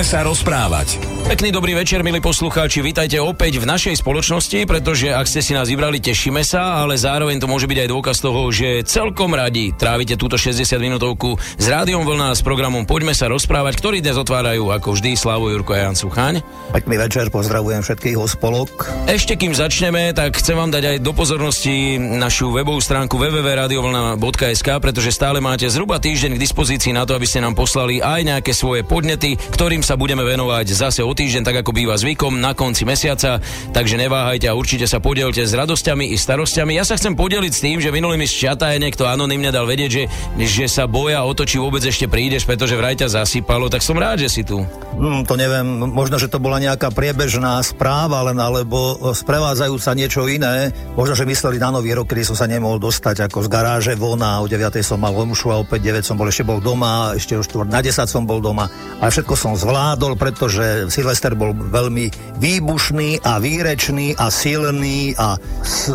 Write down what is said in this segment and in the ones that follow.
Poďme sa rozprávať. Pekný dobrý večer, milí poslucháči, vítajte opäť v našej spoločnosti, pretože ak ste si nás vybrali, tešíme sa, ale zároveň to môže byť aj dôkaz toho, že celkom radi trávite túto 60 minútovku s Rádiom Vlna s programom Poďme sa rozprávať, ktorý dnes otvárajú ako vždy Slavo Jurko a Jan Suchaň. Pekný večer, pozdravujem všetkých spolok. Ešte kým začneme, tak chcem vám dať aj do pozornosti našu webovú stránku www.radiovlna.sk, pretože stále máte zhruba týždeň k dispozícii na to, aby ste nám poslali aj nejaké svoje podnety, ktorým sa budeme venovať zase o týždeň, tak ako býva zvykom, na konci mesiaca. Takže neváhajte a určite sa podielte s radosťami i starostiami. Ja sa chcem podeliť s tým, že minulý mi z čata je niekto anonymne dal vedieť, že, že sa boja o to, či vôbec ešte prídeš, pretože vraj ťa zasypalo, tak som rád, že si tu. Hmm, to neviem, možno, že to bola nejaká priebežná správa, len alebo sprevádzajúca niečo iné. Možno, že mysleli na nový rok, kedy som sa nemohol dostať ako z garáže von a o 9 som mal omšu a opäť 9 som bol ešte bol doma, ešte 4 na 10 som bol doma. A všetko som zvládol, pretože Silvester bol veľmi výbušný a výrečný a silný a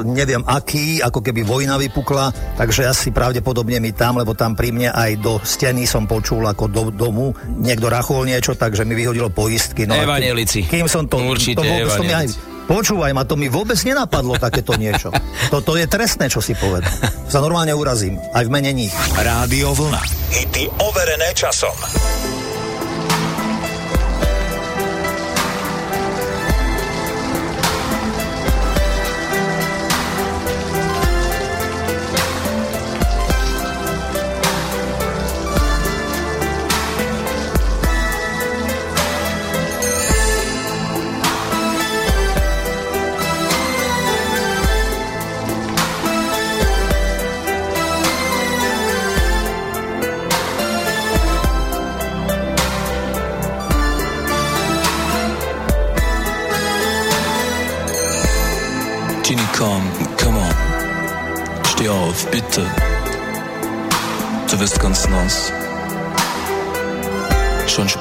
neviem aký, ako keby vojna vypukla, takže asi pravdepodobne mi tam, lebo tam pri mne aj do steny som počul ako do domu, niekto rachol niečo, takže mi vyhodilo poistky. No Evanelici. Kým som to... Určite to to mi aj, Počúvaj ma, to mi vôbec nenapadlo takéto niečo. Toto je trestné, čo si povedal. Sa normálne urazím, aj v mene nich. Rádio Vlna. Hity overené časom.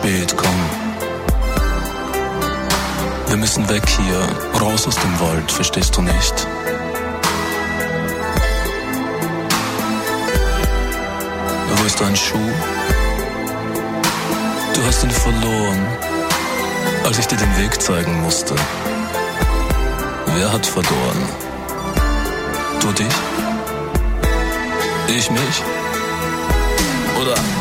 Spät, komm. Wir müssen weg hier, raus aus dem Wald, verstehst du nicht? Wo ist dein Schuh? Du hast ihn verloren, als ich dir den Weg zeigen musste. Wer hat verloren? Du dich? Ich mich? Oder. Oder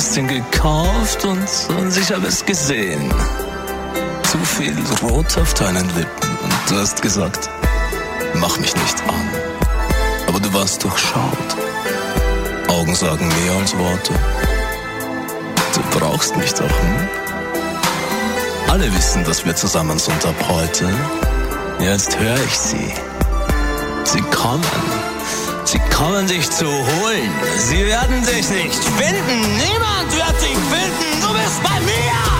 hast ihn gekauft und, ich habe es gesehen. Zu viel Rot auf deinen Lippen und du hast gesagt, mach mich nicht an. Aber du warst durchschaut. Augen sagen mehr als Worte. Du brauchst mich doch, hm? Alle wissen, dass wir zusammen sind ab heute. Jetzt höre ich sie. Sie kommen. Kommen dich zu holen. Sie werden sich nicht finden. Niemand wird dich finden. Du bist bei mir.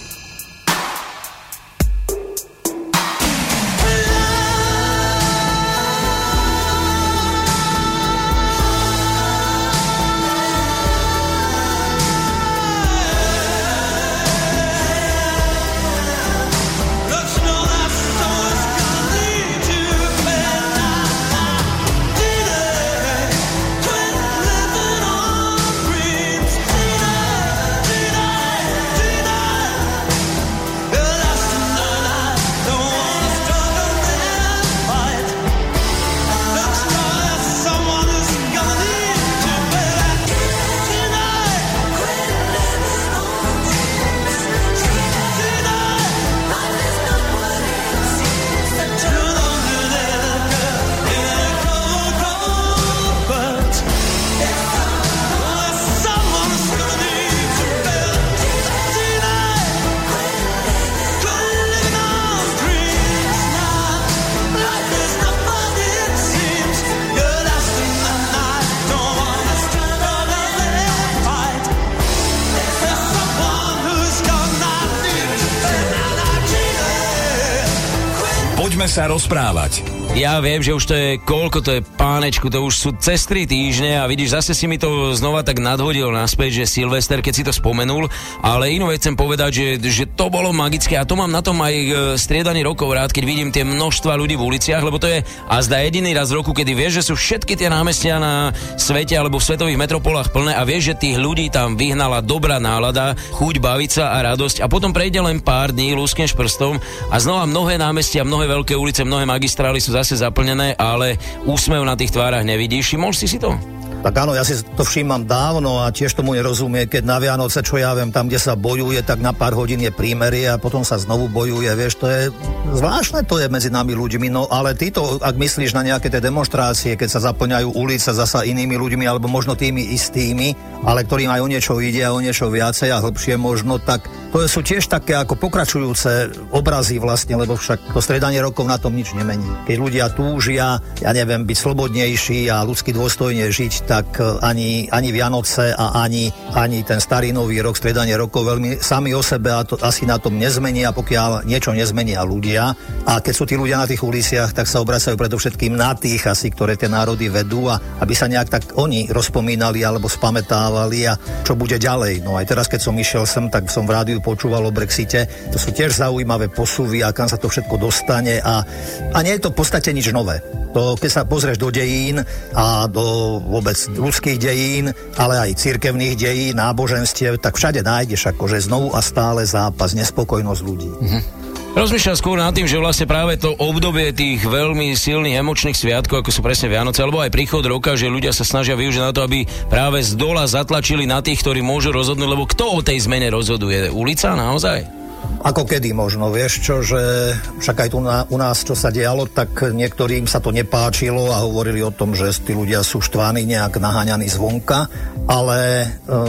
Sa rozprávať. Ja viem, že už to je, koľko to je pánečku, to už sú cez 3 týždne a vidíš, zase si mi to znova tak nadhodil naspäť, že Silvester, keď si to spomenul, ale inú vec chcem povedať, že, že to bolo magické a to mám na tom aj e, striedaný rokov rád, keď vidím tie množstva ľudí v uliciach, lebo to je a zdá jediný raz v roku, kedy vieš, že sú všetky tie námestia na svete alebo v svetových metropolách plné a vieš, že tých ľudí tam vyhnala dobrá nálada, chuť baviť sa a radosť a potom prejde len pár dní, luskneš prstom a znova mnohé námestia, mnohé veľké ulice, mnohé magistrály sú zase zaplnené, ale úsmev na tých tvárach nevidíš. Všimol si si to? Tak áno, ja si to všímam dávno a tiež tomu nerozumie, keď na Vianoce, čo ja viem, tam, kde sa bojuje, tak na pár hodín je prímerie a potom sa znovu bojuje, vieš, to je zvláštne to je medzi nami ľuďmi, no ale títo, ak myslíš na nejaké tie demonstrácie, keď sa zaplňajú ulice zasa inými ľuďmi, alebo možno tými istými, ale ktorým aj o niečo ide a o niečo viacej a hĺbšie možno, tak to sú tiež také ako pokračujúce obrazy vlastne, lebo však to stredanie rokov na tom nič nemení. Keď ľudia túžia, ja neviem, byť slobodnejší a ľudsky dôstojne žiť, tak e, ani, ani Vianoce a ani, ani ten starý nový rok, stredanie rokov veľmi sami o sebe a to asi na tom nezmenia, pokiaľ niečo nezmenia ľudia. A keď sú tí ľudia na tých uliciach, tak sa obracajú predovšetkým na tých asi, ktoré tie národy vedú a aby sa nejak tak oni rozpomínali alebo spametávali a čo bude ďalej. No aj teraz, keď som išiel sem, tak som v rádiu počúval o Brexite. To sú tiež zaujímavé posuvy a kam sa to všetko dostane a, a nie je to v podstate nič nové. To, keď sa pozrieš do dejín a do vôbec ľudských dejín, ale aj cirkevných dejín, náboženstiev, tak všade nájdeš akože znovu a stále zápas, nespokojnosť ľudí. Mm-hmm. Rozmýšľam skôr nad tým, že vlastne práve to obdobie tých veľmi silných emočných sviatkov, ako sú presne Vianoce, alebo aj príchod roka, že ľudia sa snažia využiť na to, aby práve z dola zatlačili na tých, ktorí môžu rozhodnúť, lebo kto o tej zmene rozhoduje? Ulica naozaj? Ako kedy možno, vieš čo, že však aj tu na, u nás, čo sa dialo, tak niektorým sa to nepáčilo a hovorili o tom, že tí ľudia sú štváni nejak naháňaní zvonka, ale e,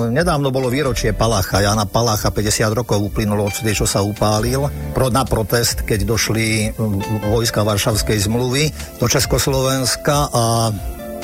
nedávno bolo výročie Palacha, Jana Palacha, 50 rokov uplynulo od čo sa upálil pro, na protest, keď došli vojska Varšavskej zmluvy do Československa a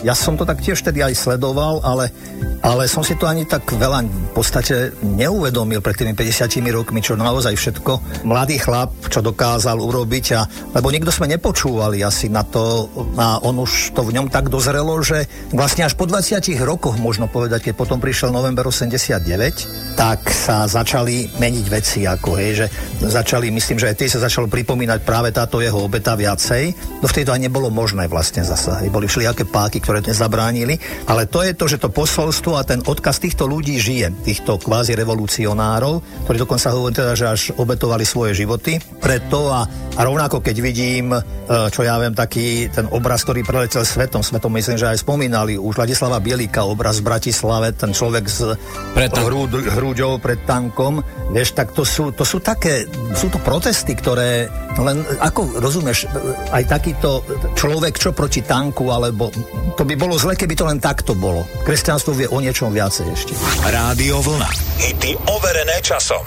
ja som to tak tiež tedy aj sledoval, ale, ale som si to ani tak veľa v podstate neuvedomil pred tými 50 rokmi, čo naozaj všetko mladý chlap, čo dokázal urobiť, a, lebo nikto sme nepočúvali asi na to, a on už to v ňom tak dozrelo, že vlastne až po 20 rokoch, možno povedať, keď potom prišiel november 89, tak sa začali meniť veci, ako hej, že začali, myslím, že aj tie sa začalo pripomínať práve táto jeho obeta viacej, no vtedy to aj nebolo možné vlastne zasa. Boli všelijaké páky, ktoré nezabránili, ale to je to, že to posolstvo a ten odkaz týchto ľudí žije, týchto kvázi revolucionárov, ktorí dokonca hovorí teda, že až obetovali svoje životy. Preto a, a rovnako keď vidím, e, čo ja viem, taký ten obraz, ktorý preletel svetom, sme to myslím, že aj spomínali, už Ladislava Bielika, obraz v Bratislave, ten človek s hrúd, hrúďou pred tankom, vieš, tak to sú, to sú také, sú to protesty, ktoré len, ako rozumieš, aj takýto človek, čo proti tanku, alebo to by bolo zle, keby to len takto bolo. Kresťanstvo vie o o niečom viacej ešte. Rádio Vlna. Hity overené časom.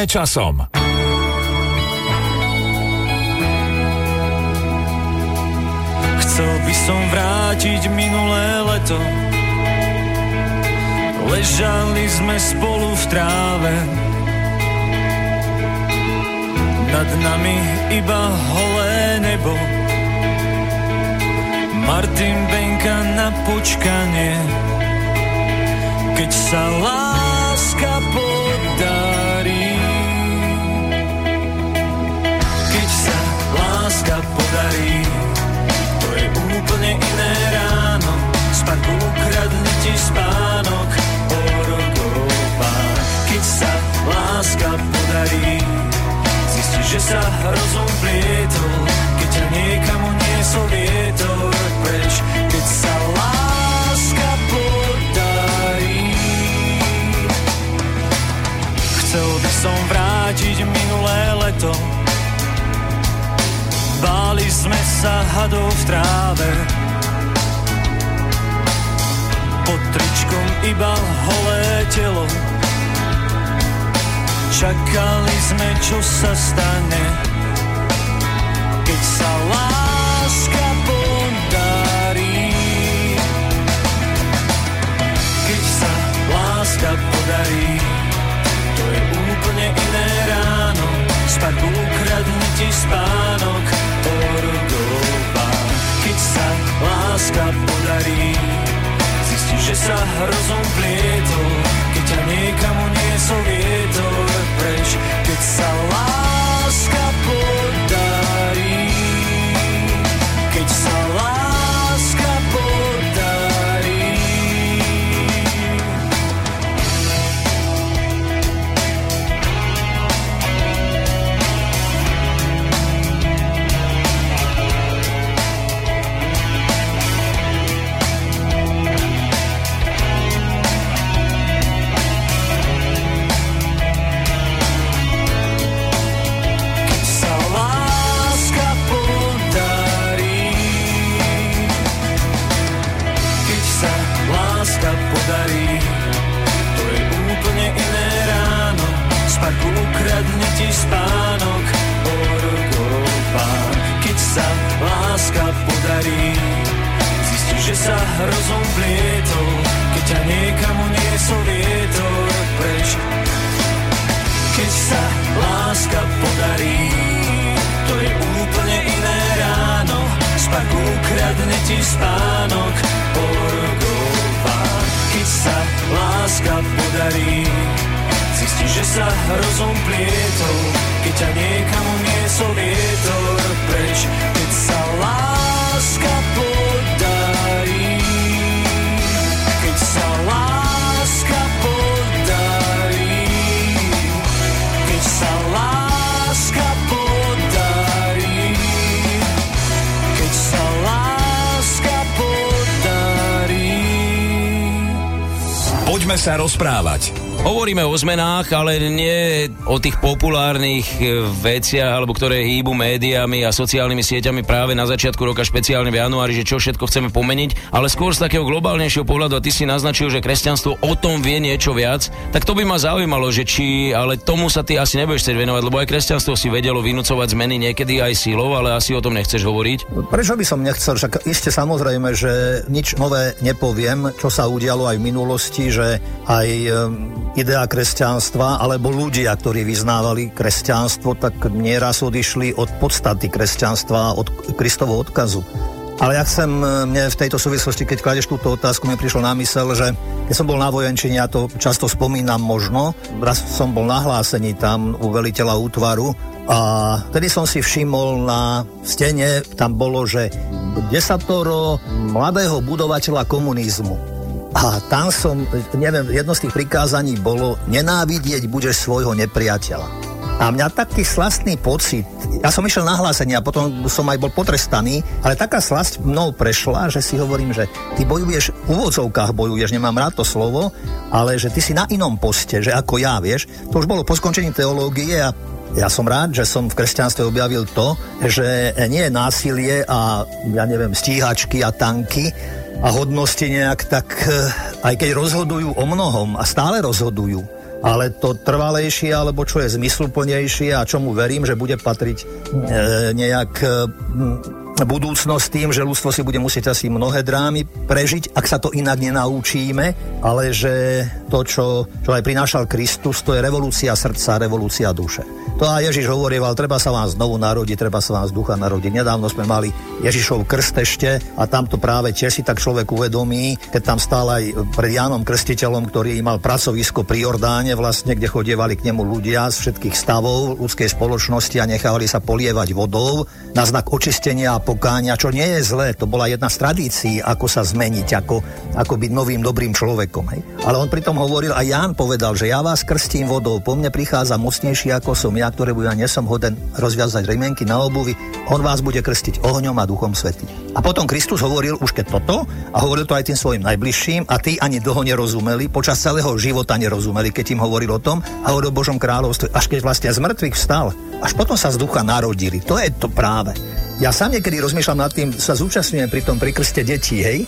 Overené časom. Chcel by som vrátiť minulé leto. Ležali sme spolu v tráve. Nad nami iba holé nebo. Martin Benka na počkanie. Keď sa láska podarí láska podarí. To je úplne iné ráno, spadku ukradne ti spánok, orokopá. Keď sa láska podarí, zistíš, že sa rozum plietol, keď ťa niekam uniesol vietor sa hadov v tráve. Pod tričkom iba holé telo. Čakali sme, čo sa stane Keď sa láska podarí. Keď sa láska podarí To je úplne iné ráno. Spať ukradne ti spánok keď sa láska podarí, zistíš, že sa rozum plietol, keď ťa niekam uniesol vietor preč, keď sa láska šťastí spánok oroková. Keď sa láska podarí, zistíš, že sa hrozom plietol, keď ťa niekam uniesol vietor preč. Keď sa láska podarí, to je úplne iné ráno, spak ukradne ti spánok oroková. Keď sa láska podarí, že sa hrozom plietol, keď ťa niekam uniesol vietor preč, keď sa láska podarí. Keď sa láska podarí, keď sa láska podarí, keď sa láska podarí. Poďme sa rozprávať. Hovoríme o zmenách, ale nie o tých populárnych e, veciach, alebo ktoré hýbu médiami a sociálnymi sieťami práve na začiatku roka, špeciálne v januári, že čo všetko chceme pomeniť, ale skôr z takého globálnejšieho pohľadu, a ty si naznačil, že kresťanstvo o tom vie niečo viac, tak to by ma zaujímalo, že či, ale tomu sa ty asi nebudeš chcieť venovať, lebo aj kresťanstvo si vedelo vynúcovať zmeny niekedy aj silou, ale asi o tom nechceš hovoriť. Prečo by som nechcel? Však iste samozrejme, že nič nové nepoviem, čo sa udialo aj v minulosti, že aj idea kresťanstva, alebo ľudia, ktorí vyznávali kresťanstvo, tak nieraz odišli od podstaty kresťanstva, od Kristovho odkazu. Ale ja chcem, mne v tejto súvislosti, keď kladeš túto otázku, mi prišlo na mysel, že keď som bol na vojenčine, ja to často spomínam možno, raz som bol nahlásený tam u veliteľa útvaru a vtedy som si všimol na stene, tam bolo, že desatoro mladého budovateľa komunizmu. A tam som, neviem, jedno z tých prikázaní bolo nenávidieť budeš svojho nepriateľa. A mňa taký slastný pocit, ja som išiel na hlásenie a potom som aj bol potrestaný, ale taká slasť mnou prešla, že si hovorím, že ty bojuješ, v úvodzovkách bojuješ, nemám rád to slovo, ale že ty si na inom poste, že ako ja, vieš. To už bolo po skončení teológie a ja som rád, že som v kresťanstve objavil to, že nie je násilie a ja neviem, stíhačky a tanky, a hodnosti nejak tak, eh, aj keď rozhodujú o mnohom a stále rozhodujú, ale to trvalejšie, alebo čo je zmysluplnejšie a čomu verím, že bude patriť e, nejak e, budúcnosť tým, že ľudstvo si bude musieť asi mnohé drámy prežiť, ak sa to inak nenaučíme, ale že to, čo, čo aj prinášal Kristus, to je revolúcia srdca, revolúcia duše. To aj Ježiš hovoril, ale treba sa vám znovu narodiť, treba sa vám z ducha narodiť. Nedávno sme mali Ježišov krst ešte a tam to práve tiež si tak človek uvedomí, keď tam stál aj pred Jánom Krstiteľom, ktorý mal pracovisko pri Jordáne vlastne, kde chodievali k nemu ľudia z všetkých stavov ľudskej spoločnosti a nechávali sa polievať vodou na znak očistenia a pokáňa, čo nie je zlé. To bola jedna z tradícií, ako sa zmeniť, ako, ako byť novým dobrým človekom. Hej. Ale on pritom hovoril, a Ján povedal, že ja vás krstím vodou, po mne prichádza mocnejší ako som ja, ktorému ja nesom hoden rozviazať remenky na obuvi, on vás bude krstiť ohňom a duchom svety. A potom Kristus hovoril už keď toto, a hovoril to aj tým svojim najbližším, a tí ani dlho nerozumeli, počas celého života nerozumeli, keď im hovoril o tom, a o Božom kráľovstve, až keď vlastne z mŕtvych vstal, až potom sa z ducha narodili. To je to práve. Ja sám niekedy rozmýšľam nad tým, sa zúčastňujem pri tom prikrste detí, hej,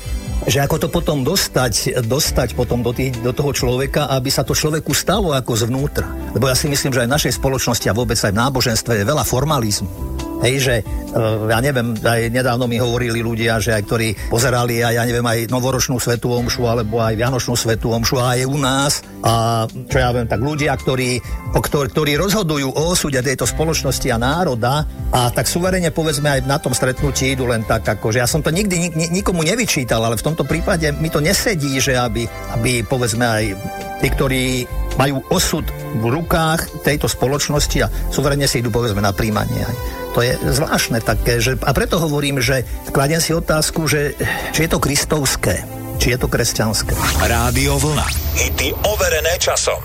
že ako to potom dostať, dostať potom do, tých, do toho človeka, aby sa to človeku stalo ako zvnútra. Lebo ja si myslím, že aj v našej spoločnosti a vôbec aj v náboženstve je veľa formalizmu Hej, že uh, ja neviem, aj nedávno mi hovorili ľudia, že aj ktorí pozerali aj, ja neviem, aj novoročnú svetú omšu alebo aj vianočnú svetú omšu aj u nás. A čo ja viem, tak ľudia, ktorí, o ktor, ktorí rozhodujú o osude tejto spoločnosti a národa a tak suverene povedzme aj na tom stretnutí idú len tak, ako, že ja som to nikdy nik, nikomu nevyčítal, ale v tomto prípade mi to nesedí, že aby, aby povedzme aj tí, ktorí majú osud v rukách tejto spoločnosti a suverene si idú povedzme na príjmanie. To je zvláštne také, že, a preto hovorím, že kladiem si otázku, že či je to kristovské, či je to kresťanské. Rádio Vlna. Hity overené časom.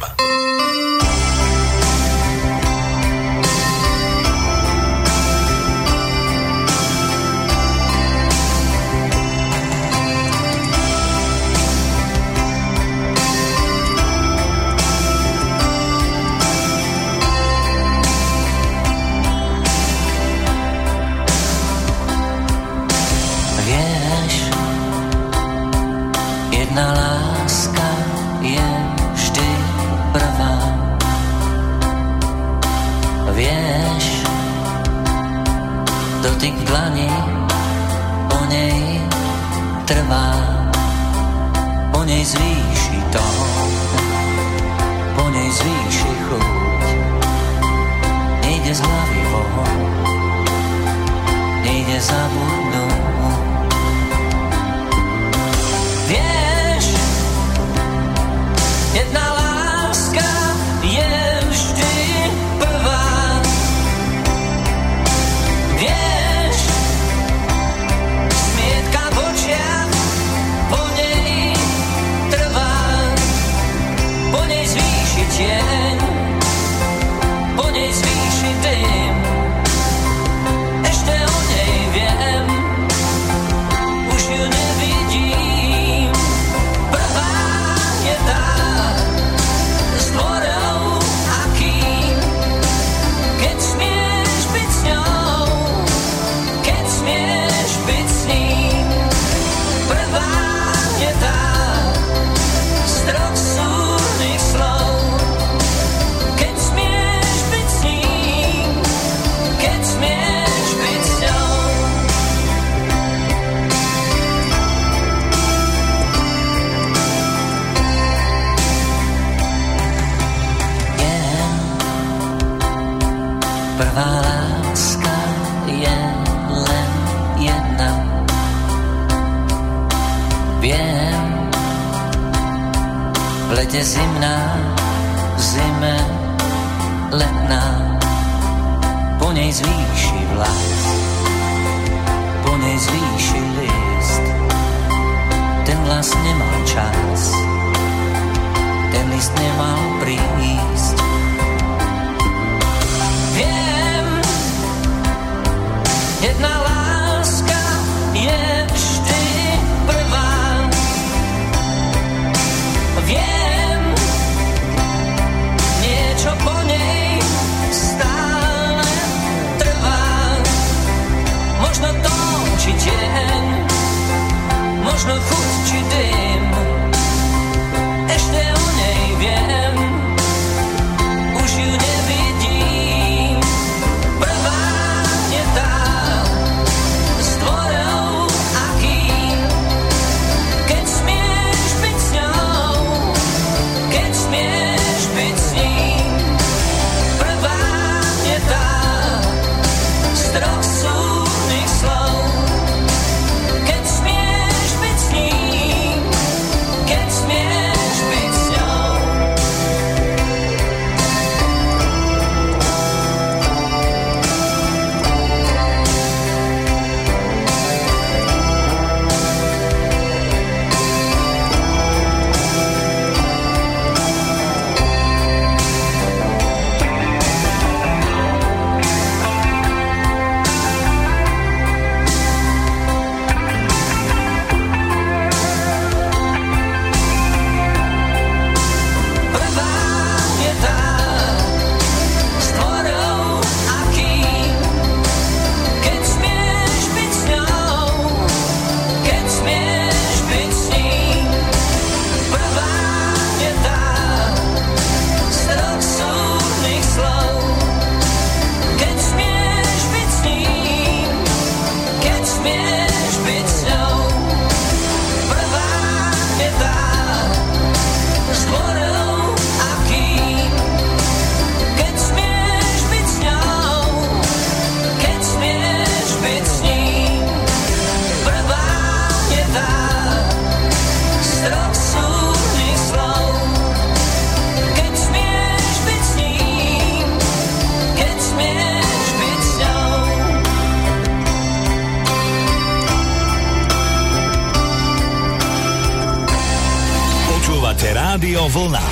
Vlna.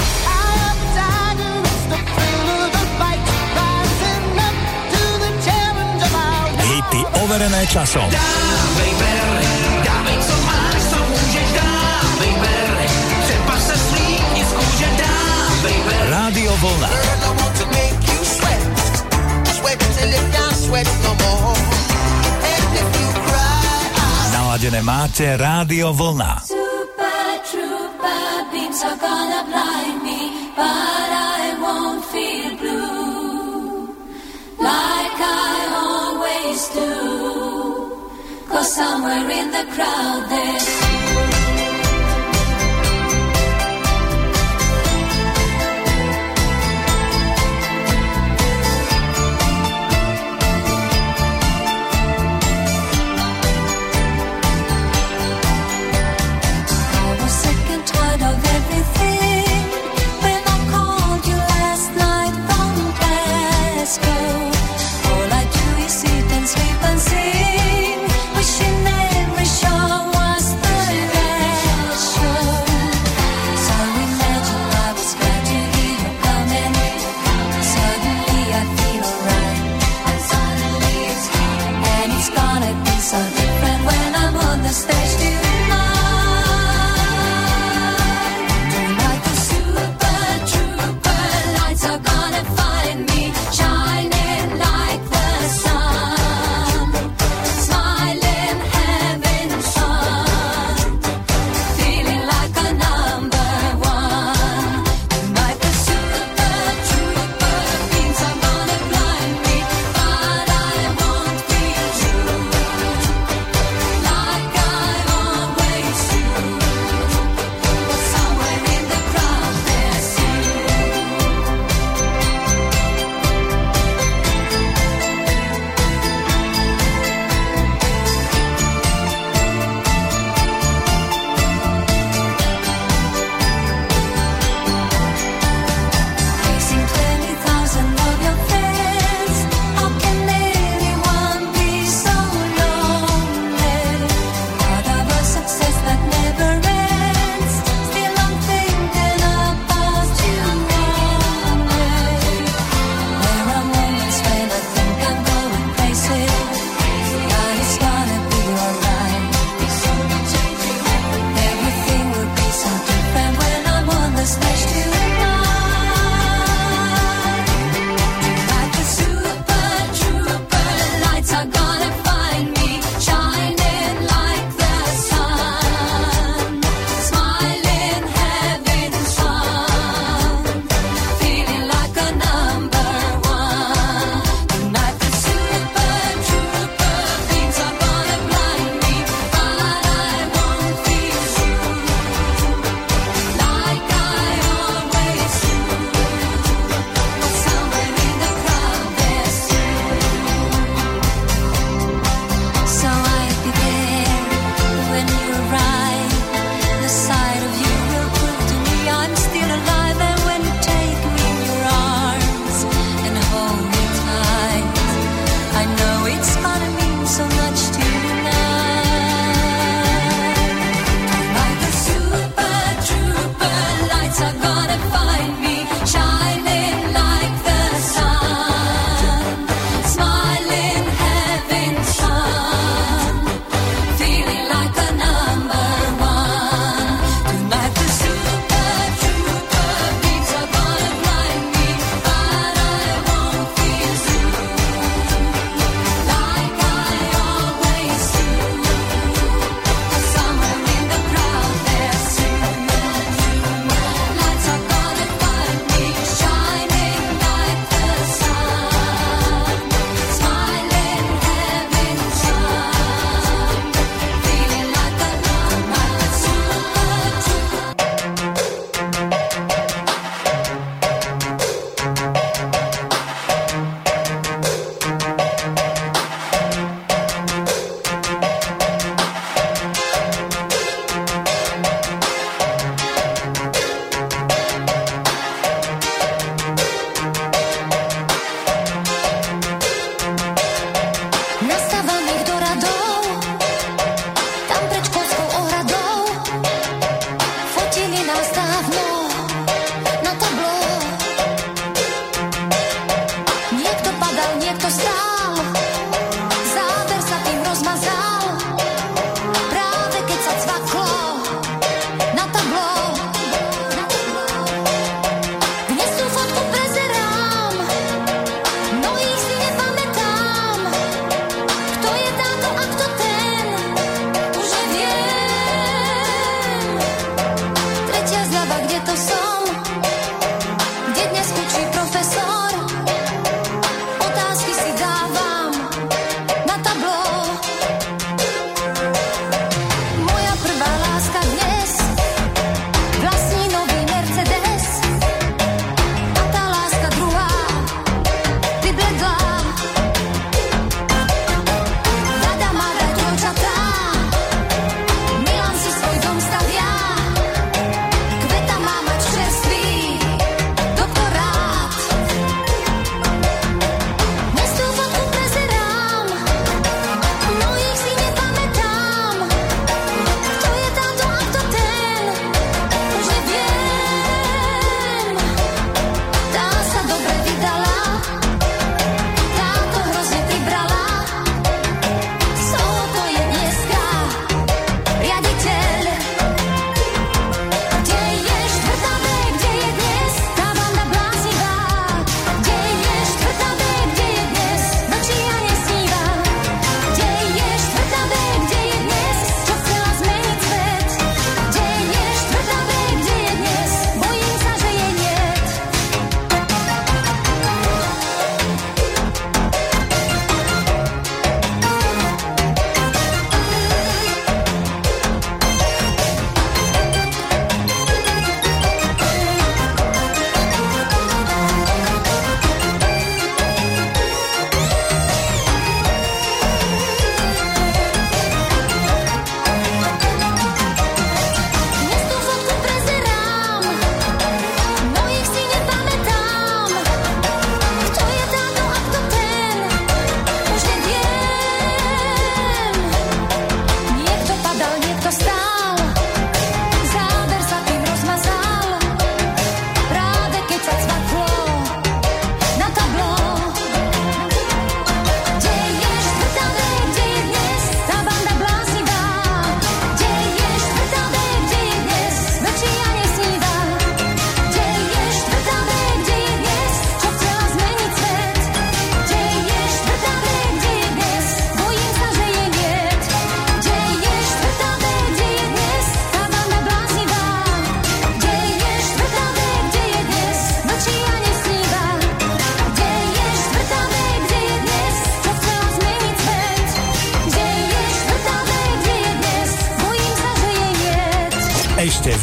Hity overené časom. Dávej ber, dávej co. Rádio Vlna. Naladené máte Rádio Vlna. Are gonna blind me, but I won't feel blue like I always do. Cause somewhere in the crowd there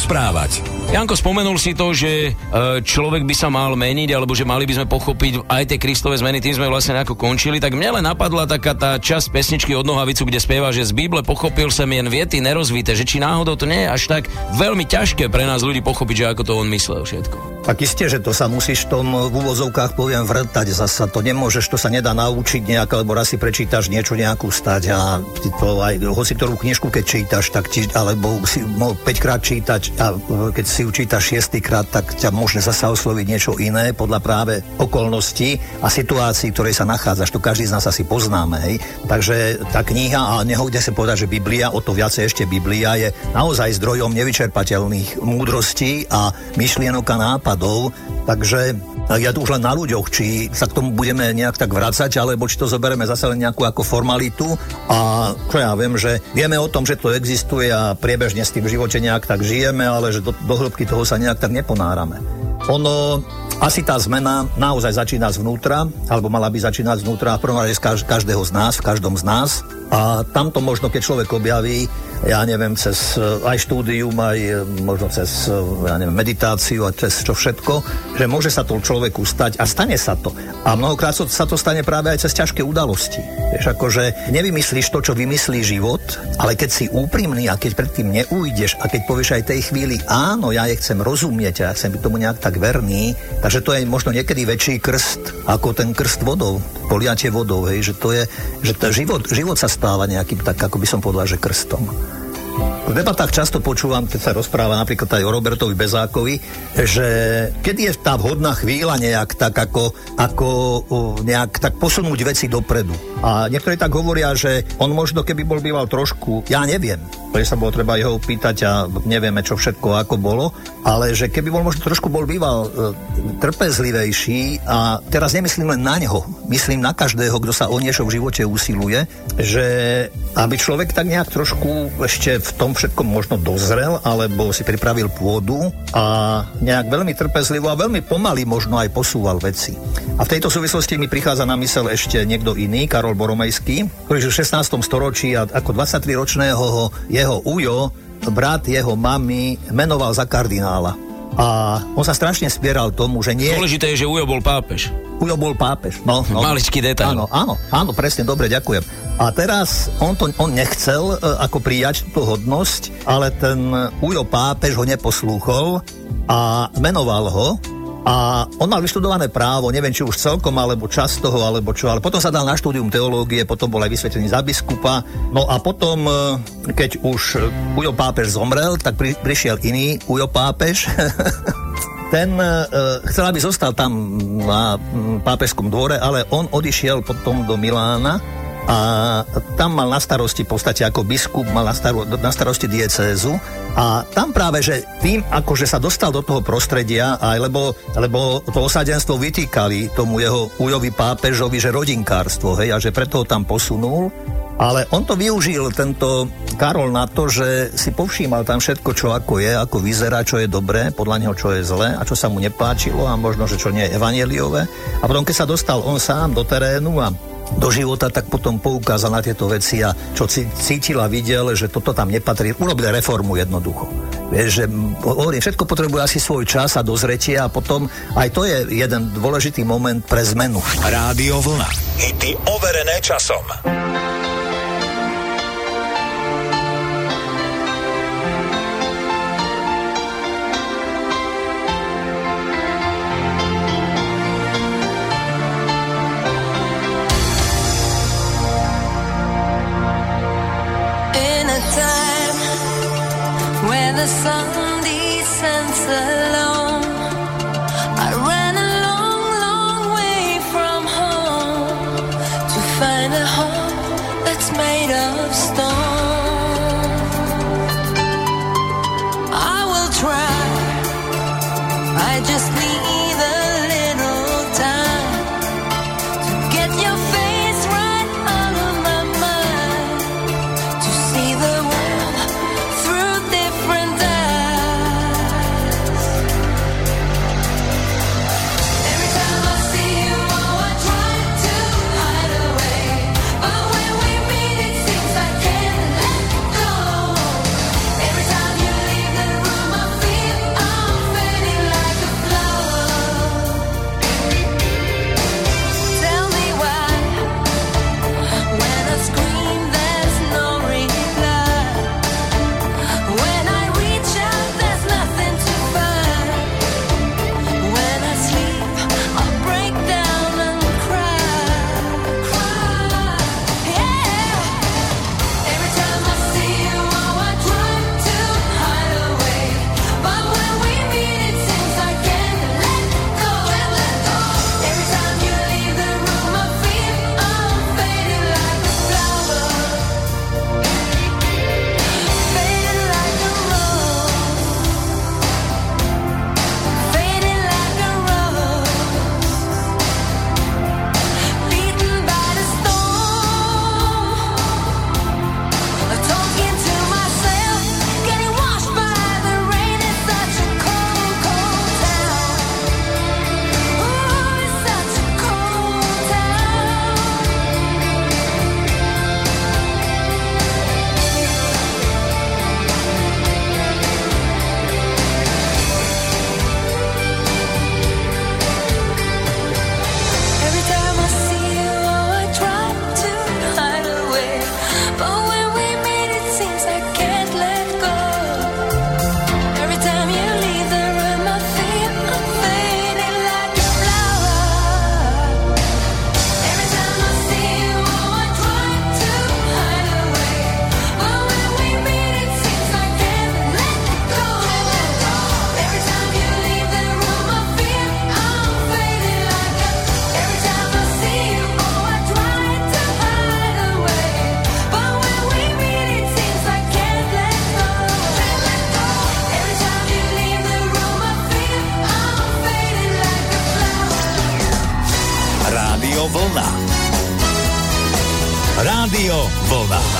rozprávať. Janko, spomenul si to, že e, človek by sa mal meniť, alebo že mali by sme pochopiť aj tie kristové zmeny, tým sme vlastne nejako končili, tak mne len napadla taká tá časť pesničky od Nohavicu, kde spieva, že z Bible pochopil som jen viety nerozvité, že či náhodou to nie je až tak veľmi ťažké pre nás ľudí pochopiť, že ako to on myslel všetko. Tak isté, že to sa musíš v tom v úvozovkách poviem vrtať zasa. To nemôžeš, to sa nedá naučiť nejak, alebo raz si prečítaš niečo nejakú stať a to aj, hoci ktorú knižku keď čítaš, tak ti, alebo si mohol 5 krát čítať a keď si ju čítaš 6 krát, tak ťa môže zasa osloviť niečo iné podľa práve okolností a situácií, ktorej sa nachádzaš. To každý z nás asi poznáme. Hej. Takže tá kniha, a nehoďte sa povedať, že Biblia, o to viacej ešte Biblia, je naozaj zdrojom nevyčerpateľných múdrostí a myšlienok a nápad nápadov, takže ja tu už len na ľuďoch, či sa k tomu budeme nejak tak vracať, alebo či to zoberieme zase len nejakú ako formalitu. A čo ja viem, že vieme o tom, že to existuje a priebežne s tým v živote nejak tak žijeme, ale že do, do hĺbky toho sa nejak tak neponárame. Ono, asi tá zmena naozaj začína zvnútra, alebo mala by začínať zvnútra, v prvom rade z každého z nás, v každom z nás. A tamto možno, keď človek objaví, ja neviem, cez eh, aj štúdium, aj eh, možno cez eh, ja neviem, meditáciu a cez čo všetko, že môže sa to človeku stať a stane sa to. A mnohokrát sa to stane práve aj cez ťažké udalosti. Vieš, akože nevymyslíš to, čo vymyslí život, ale keď si úprimný a keď predtým neújdeš a keď povieš aj tej chvíli, áno, ja je chcem rozumieť a ja chcem byť tomu nejak tak verný, takže to je možno niekedy väčší krst ako ten krst vodou, poliatie vodou, hej, že to je, že to život, život sa stáva nejakým tak, ako by som povedal, že krstom. V debatách často počúvam, keď sa rozpráva napríklad aj o Robertovi Bezákovi, že kedy je tá vhodná chvíľa nejak tak ako, ako nejak tak posunúť veci dopredu. A niektorí tak hovoria, že on možno keby bol býval trošku, ja neviem, ktorý sa bolo treba jeho pýtať a nevieme čo všetko ako bolo, ale že keby bol možno trošku bol býval e, trpezlivejší a teraz nemyslím len na neho, myslím na každého, kto sa o niečo v živote usiluje, že aby človek tak nejak trošku ešte v tom všetkom možno dozrel, alebo si pripravil pôdu a nejak veľmi trpezlivo a veľmi pomaly možno aj posúval veci. A v tejto súvislosti mi prichádza na mysel ešte niekto iný, Karol Boromejský, ktorý v 16. storočí a ako 23-ročného jeho ujo, brat jeho mamy, menoval za kardinála. A on sa strašne spieral tomu, že nie... Dôležité je, že Ujo bol pápež. Ujo bol pápež. No, no. Maličký detail. Áno, áno, áno, presne, dobre, ďakujem. A teraz on, to, on nechcel uh, ako prijať túto hodnosť, ale ten Ujo pápež ho neposlúchol a menoval ho a on mal vyštudované právo, neviem či už celkom, alebo čas toho, alebo čo, ale potom sa dal na štúdium teológie, potom bol aj vysvetlený za biskupa. No a potom, e, keď už Ujo pápež zomrel, tak pri, prišiel iný Ujo pápež. Ten uh, chcel, aby zostal tam na pápežskom dvore, ale on odišiel potom do Milána a tam mal na starosti v podstate ako biskup, mal na, staro, na starosti diecézu a tam práve, že tým, akože sa dostal do toho prostredia, aj lebo, lebo to osadenstvo vytýkali tomu jeho ujovi pápežovi, že rodinkárstvo, hej, a že preto ho tam posunul, ale on to využil, tento Karol, na to, že si povšímal tam všetko, čo ako je, ako vyzerá, čo je dobré, podľa neho, čo je zlé a čo sa mu nepáčilo a možno, že čo nie je evanieliové. A potom, keď sa dostal on sám do terénu a do života, tak potom poukázal na tieto veci a čo cítil a videl, že toto tam nepatrí, urobil reformu jednoducho. Vieš, že hovorím, všetko potrebuje asi svoj čas a dozretie a potom aj to je jeden dôležitý moment pre zmenu. Rádio Vlna. Hity overené časom. Rádio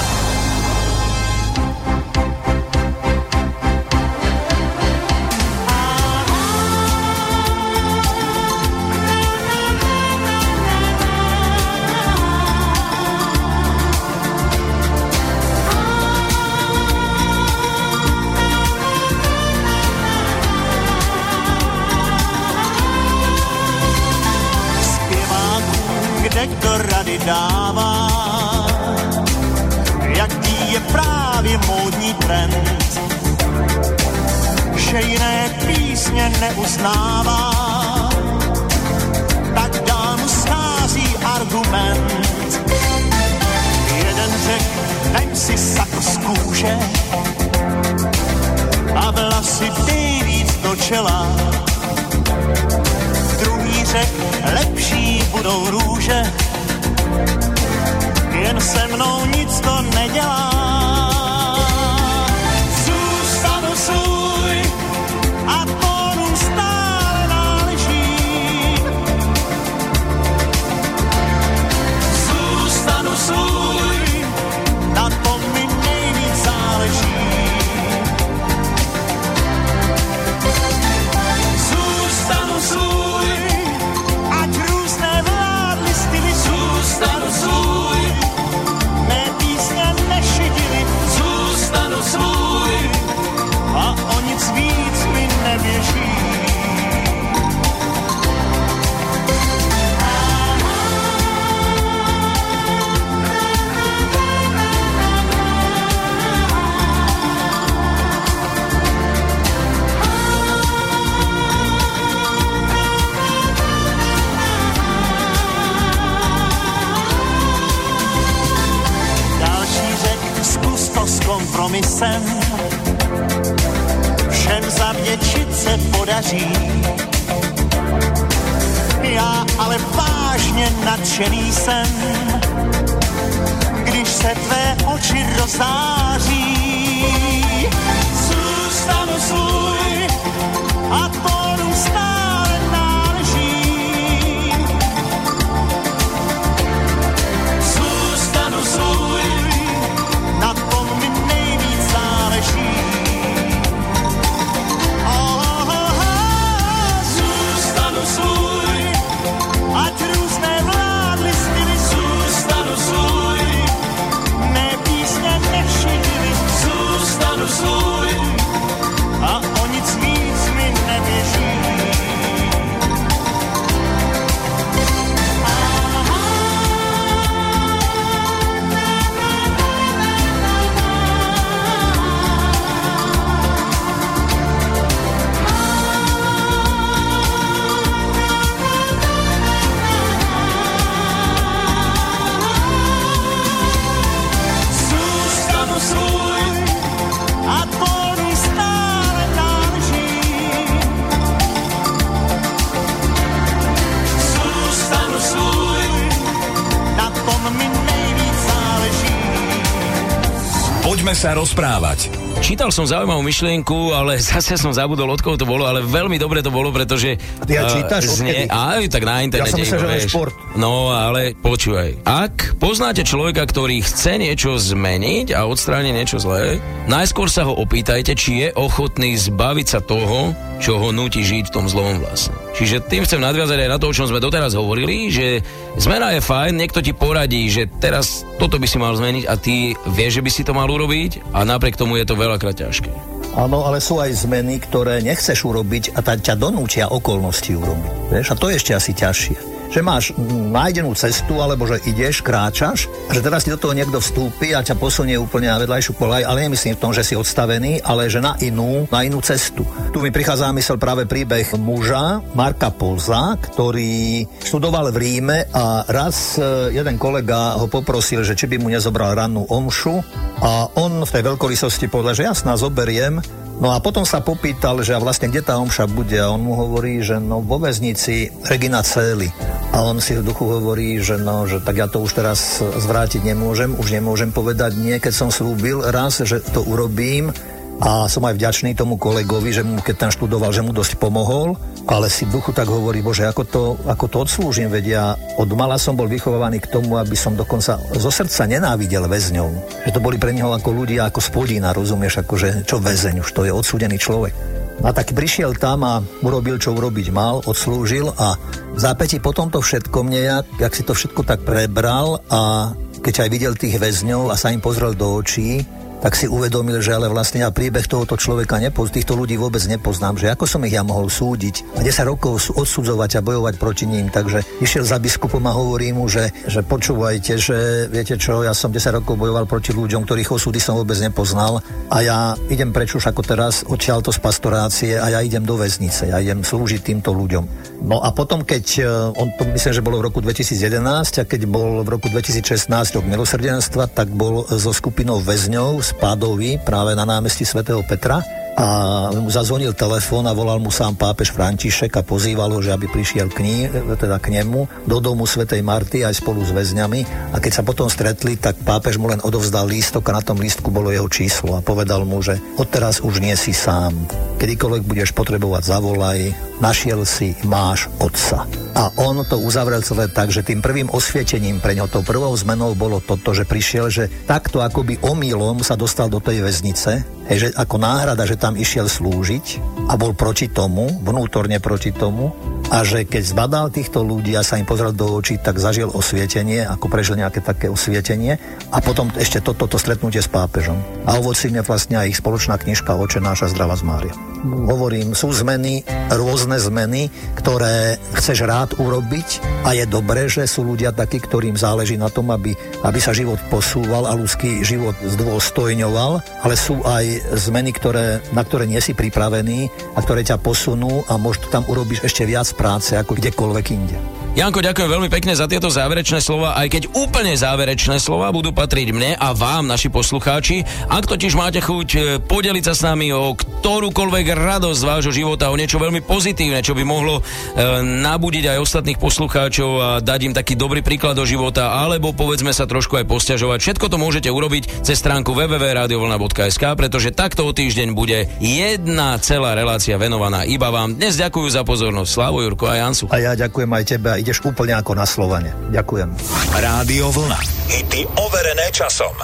sa rozprávať. Čítal som zaujímavú myšlienku, ale zase som zabudol, od koho to bolo, ale veľmi dobre to bolo, pretože... Ty eh, čítaš? Znie, Odkedy? aj, tak na internete. Ja som myslel, že šport. No, ale počúvaj. Ak poznáte človeka, ktorý chce niečo zmeniť a odstrániť niečo zlé, najskôr sa ho opýtajte, či je ochotný zbaviť sa toho, čo ho nutí žiť v tom zlom vlastne. Čiže tým chcem nadviazať aj na to, o čom sme doteraz hovorili, že zmena je fajn, niekto ti poradí, že teraz toto by si mal zmeniť a ty vieš, že by si to mal urobiť a napriek tomu je to veľakrát ťažké. Áno, ale sú aj zmeny, ktoré nechceš urobiť a tá ťa donúčia okolnosti urobiť. Vieš, a to je ešte asi ťažšie. Že máš nájdenú cestu, alebo že ideš, kráčaš, že teraz ti do toho niekto vstúpi a ťa posunie úplne na vedľajšiu kolaj, ale nemyslím v tom, že si odstavený, ale že na inú, na inú cestu. Tu mi prichádza na mysel práve príbeh muža Marka Polza, ktorý študoval v Ríme a raz e, jeden kolega ho poprosil, že či by mu nezobral rannú omšu a on v tej veľkorysosti povedal, že jasná, zoberiem, No a potom sa popýtal, že vlastne kde tá omša bude a on mu hovorí, že no vo väznici Regina Cély. A on si v duchu hovorí, že no, že tak ja to už teraz zvrátiť nemôžem, už nemôžem povedať nie, keď som slúbil raz, že to urobím a som aj vďačný tomu kolegovi, že mu keď tam študoval, že mu dosť pomohol, ale si v duchu tak hovorí, bože, ako to, ako to odslúžim, veď ja od mala som bol vychovávaný k tomu, aby som dokonca zo srdca nenávidel väzňov. Že to boli pre neho ako ľudia, ako spodina, rozumieš, akože čo väzeň, už to je odsúdený človek. A tak prišiel tam a urobil, čo urobiť mal, odslúžil a v zápäti po tomto všetkom nejak, jak si to všetko tak prebral a keď aj videl tých väzňov a sa im pozrel do očí, tak si uvedomil, že ale vlastne ja príbeh tohoto človeka nepoznám, týchto ľudí vôbec nepoznám, že ako som ich ja mohol súdiť a 10 rokov odsudzovať a bojovať proti ním. Takže išiel za biskupom a hovorí mu, že, že počúvajte, že viete čo, ja som 10 rokov bojoval proti ľuďom, ktorých osudy som vôbec nepoznal a ja idem preč už ako teraz odtiaľto z pastorácie a ja idem do väznice, ja idem slúžiť týmto ľuďom. No a potom, keď e, on to myslím, že bolo v roku 2011 a keď bol v roku 2016 rok milosrdenstva, tak bol so skupinou väzňov z Pádovy práve na námestí svätého Petra a mu zazvonil telefón a volal mu sám pápež František a pozýval ho, že aby prišiel k, ní, teda k nemu do domu svätej Marty aj spolu s väzňami a keď sa potom stretli, tak pápež mu len odovzdal lístok a na tom lístku bolo jeho číslo a povedal mu, že odteraz už nie si sám. Kedykoľvek budeš potrebovať, zavolaj, našiel si, máš otca. A on to uzavrel celé tak, že tým prvým osvietením pre ňo, tou prvou zmenou bolo toto, že prišiel, že takto akoby omylom sa dostal do tej väznice, hej, že ako náhrada, že tam išiel slúžiť a bol proti tomu, vnútorne proti tomu, a že keď zbadal týchto ľudí a sa im pozrel do očí, tak zažil osvietenie, ako prežil nejaké také osvietenie a potom ešte toto to, to stretnutie s pápežom. A ovocím je vlastne aj ich spoločná knižka Oče náša zdravá z Mária. Hovorím, sú zmeny, rôzne zmeny, ktoré chceš rád urobiť a je dobré, že sú ľudia takí, ktorým záleží na tom, aby, aby sa život posúval a ľudský život zdôstojňoval, ale sú aj zmeny, ktoré, na ktoré nie si pripravený a ktoré ťa posunú a možno tam urobíš ešte viac práce ako kdekoľvek inde. Janko, ďakujem veľmi pekne za tieto záverečné slova, aj keď úplne záverečné slova budú patriť mne a vám, naši poslucháči. Ak totiž máte chuť e, podeliť sa s nami o ktorúkoľvek radosť vášho života, o niečo veľmi pozitívne, čo by mohlo e, nabudiť aj ostatných poslucháčov a dať im taký dobrý príklad do života, alebo povedzme sa trošku aj posťažovať. Všetko to môžete urobiť cez stránku www.radiovolna.sk, pretože takto o týždeň bude jedna celá relácia venovaná iba vám. Dnes ďakujem za pozornosť. Slavo Jurko a Jansu. A ja ďakujem aj tebe ideš úplne ako na Slovane. Ďakujem. Rádio Vlna. Hity overené časom.